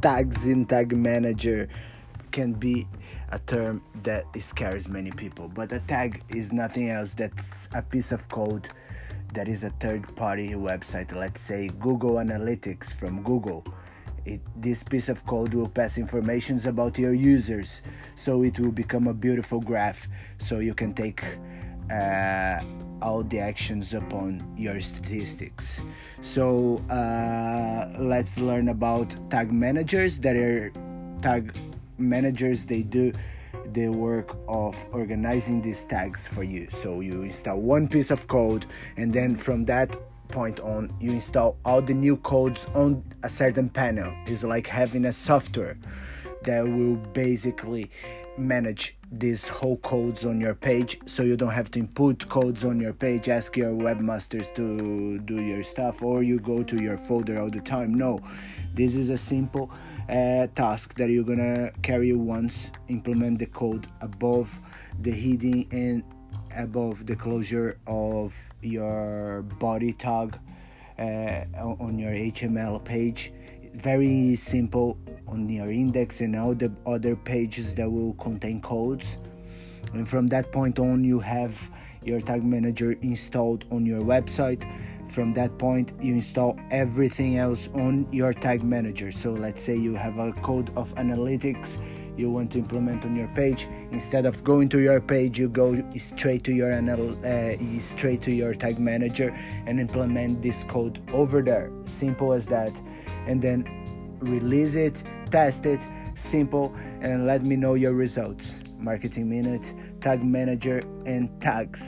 tags in tag manager can be a term that scares many people but a tag is nothing else. That's a piece of code that is a third party website. Let's say google analytics from google. It, this piece of code will pass informations about your users so it will become a beautiful graph so you can take uh, all the actions upon your statistics. So uh, let's learn about tag managers. That are tag managers they do the work of organizing these tags for you. So you install one piece of code and then from that point on you install all the new codes on a certain panel. It's like having a software that will basically manage these whole codes on your page so you don't have to input codes on your page ask your webmasters to do your stuff or you go to your folder all the time no this is a simple uh, task that you're gonna carry once implement the code above the heading and above the closure of your body tag uh, on your HTML page. Very simple on your index and all the other pages that will contain codes. And from that point on, you have your tag manager installed on your website. From that point, you install everything else on your tag manager. So let's say you have a code of analytics you want to implement on your page instead of going to your page you go straight to your uh, straight to your tag manager and implement this code over there simple as that and then release it test it. Simple and let me know your results. Marketing minute tag manager and tags